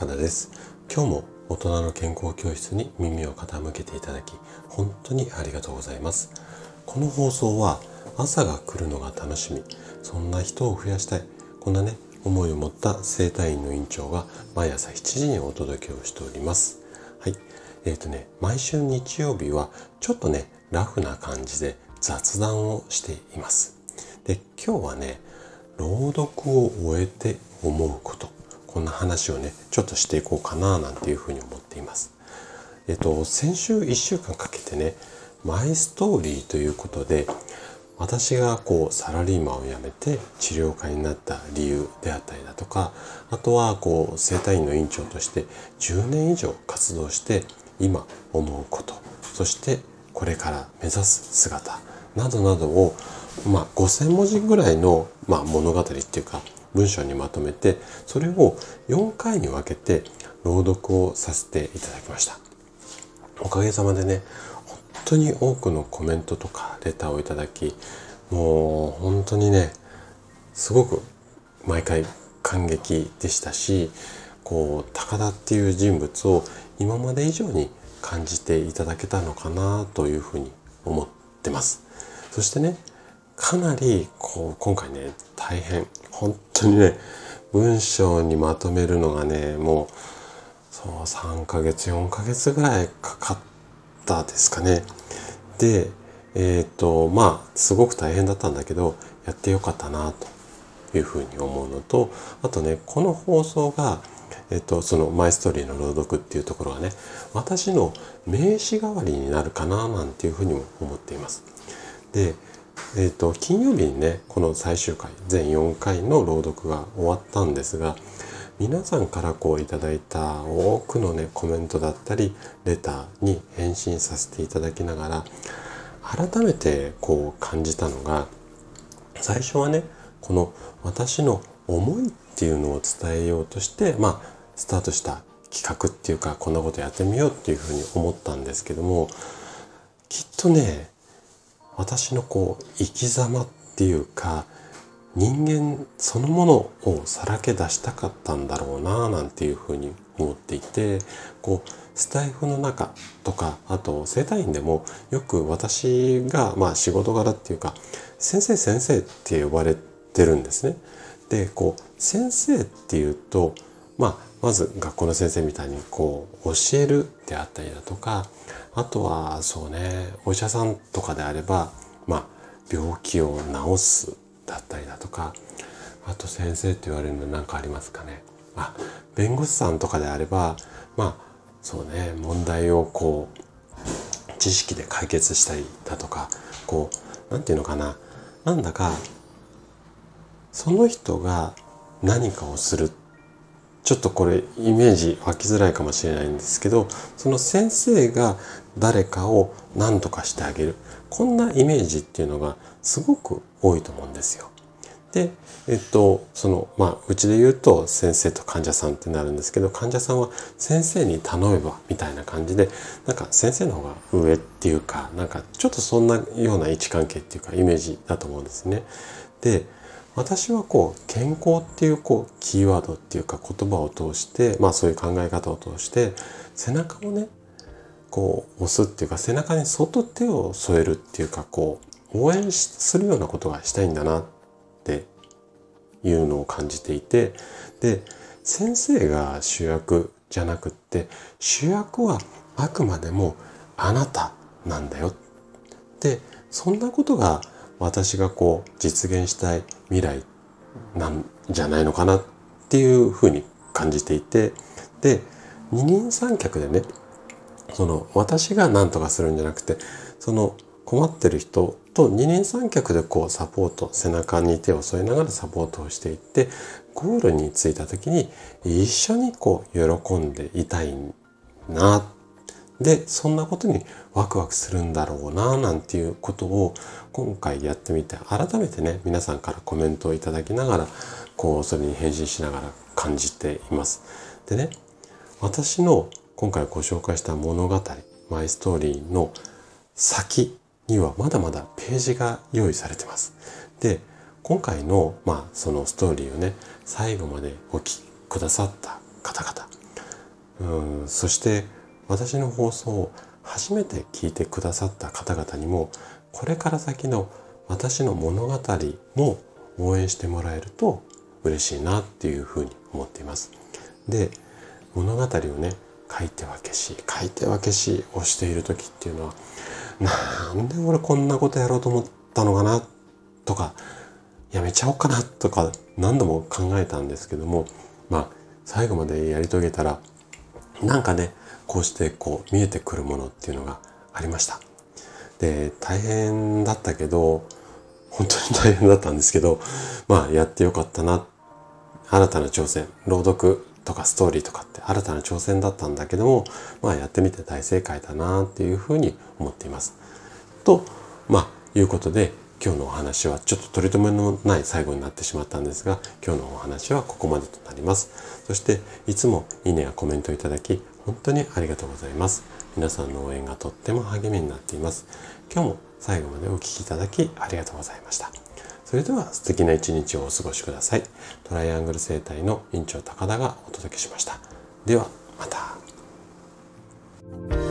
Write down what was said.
高田です。今日も大人の健康教室に耳を傾けていただき本当にありがとうございます。この放送は朝が来るのが楽しみ。そんな人を増やしたい。こんなね思いを持った生体院の院長が毎朝7時にお届けをしております。はい。えっ、ー、とね毎週日曜日はちょっとねラフな感じで雑談をしています。で今日はね朗読を終えて思うこと。こんな話をねちょっとしていこうかななんていうふうに思っています。えっと先週1週間かけてねマイストーリーということで私がこうサラリーマンを辞めて治療家になった理由であったりだとかあとはこう整体院の院長として10年以上活動して今思うことそしてこれから目指す姿などなどをまあ5,000文字ぐらいの、まあ、物語っていうか文章にまとめてそれを4回に分けて朗読をさせていただきました。おかげさまでね本当に多くのコメントとかレターをいただきもう本当にねすごく毎回感激でしたしこう高田っていう人物を今まで以上に感じていただけたのかなというふうに思ってます。そしてねかなりこう今回ね大変本当にね文章にまとめるのがねもうそう3ヶ月4ヶ月ぐらいかかったですかねでえっ、ー、とまあすごく大変だったんだけどやってよかったなというふうに思うのとあとねこの放送がえっと、そのマイストーリーの朗読っていうところがね私の名刺代わりになるかななんていうふうにも思っています。でえーと、金曜日にねこの最終回全4回の朗読が終わったんですが皆さんからこういただいた多くのねコメントだったりレターに返信させていただきながら改めてこう感じたのが最初はねこの私の思いっていうのを伝えようとしてまあスタートした企画っていうかこんなことやってみようっていうふうに思ったんですけどもきっとね私のこう生き様っていうか人間そのものをさらけ出したかったんだろうななんていうふうに思っていてこうスタイフの中とかあと整体院でもよく私がまあ仕事柄っていうか先生先生って呼ばれてるんですね。でこう先生っていうとまあまず学校の先生みたいにこう教えるであったりだとかあとはそうねお医者さんとかであればまあ病気を治すだったりだとかあと先生って言われるの何かありますかね。あ弁護士さんとかであればまあそうね問題をこう知識で解決したりだとかこう何て言うのかななんだかその人が何かをするっちょっとこれイメージ湧きづらいかもしれないんですけどその先生が誰かを何とかしてあげるこんなイメージっていうのがすごく多いと思うんですよ。で、えっと、その、まあ、うちで言うと先生と患者さんってなるんですけど、患者さんは先生に頼めばみたいな感じで、なんか先生の方が上っていうか、なんかちょっとそんなような位置関係っていうかイメージだと思うんですね。で、私はこう健康っていうこうキーワードっていうか言葉を通してまあそういう考え方を通して背中をねこう押すっていうか背中にそっと手を添えるっていうかこう応援するようなことがしたいんだなっていうのを感じていてで先生が主役じゃなくって主役はあくまでもあなたなんだよでそんなことが私がこう実現したい未来なんじゃないのかなっていうふうに感じていてで二人三脚でねその私が何とかするんじゃなくてその困ってる人と二人三脚でこうサポート背中に手を添えながらサポートをしていってゴールに着いた時に一緒にこう喜んでいたいなっでそんなことにワクワクするんだろうななんていうことを今回やってみて改めてね皆さんからコメントをいただきながらこうそれに返信しながら感じています。でね私の今回ご紹介した物語マイストーリーの先にはまだまだページが用意されてます。で今回のまあそのストーリーをね最後までお聞きくださった方々うんそして私の放送を初めて聞いてくださった方々にもこれから先の私の物語も応援してもらえると嬉しいなっていうふうに思っています。で物語をね書いては消し書いては消しをしている時っていうのはなんで俺こんなことやろうと思ったのかなとかやめちゃおうかなとか何度も考えたんですけどもまあ最後までやり遂げたらなんかねこうしてこう見えてくるものっていうのがありました。で大変だったけど本当に大変だったんですけどまあやってよかったな新たな挑戦朗読とかストーリーとかって新たな挑戦だったんだけどもまあやってみて大正解だなっていうふうに思っています。とまあいうことで今日のお話はちょっと取り留めのない最後になってしまったんですが今日のお話はここまでとなります。そしていつもいいねやコメントいただき本当にありがとうございます。皆さんの応援がとっても励みになっています。今日も最後までお聴きいただきありがとうございました。それでは素敵な一日をお過ごしください。トライアングル生態の院長高田がお届けしました。ではまた。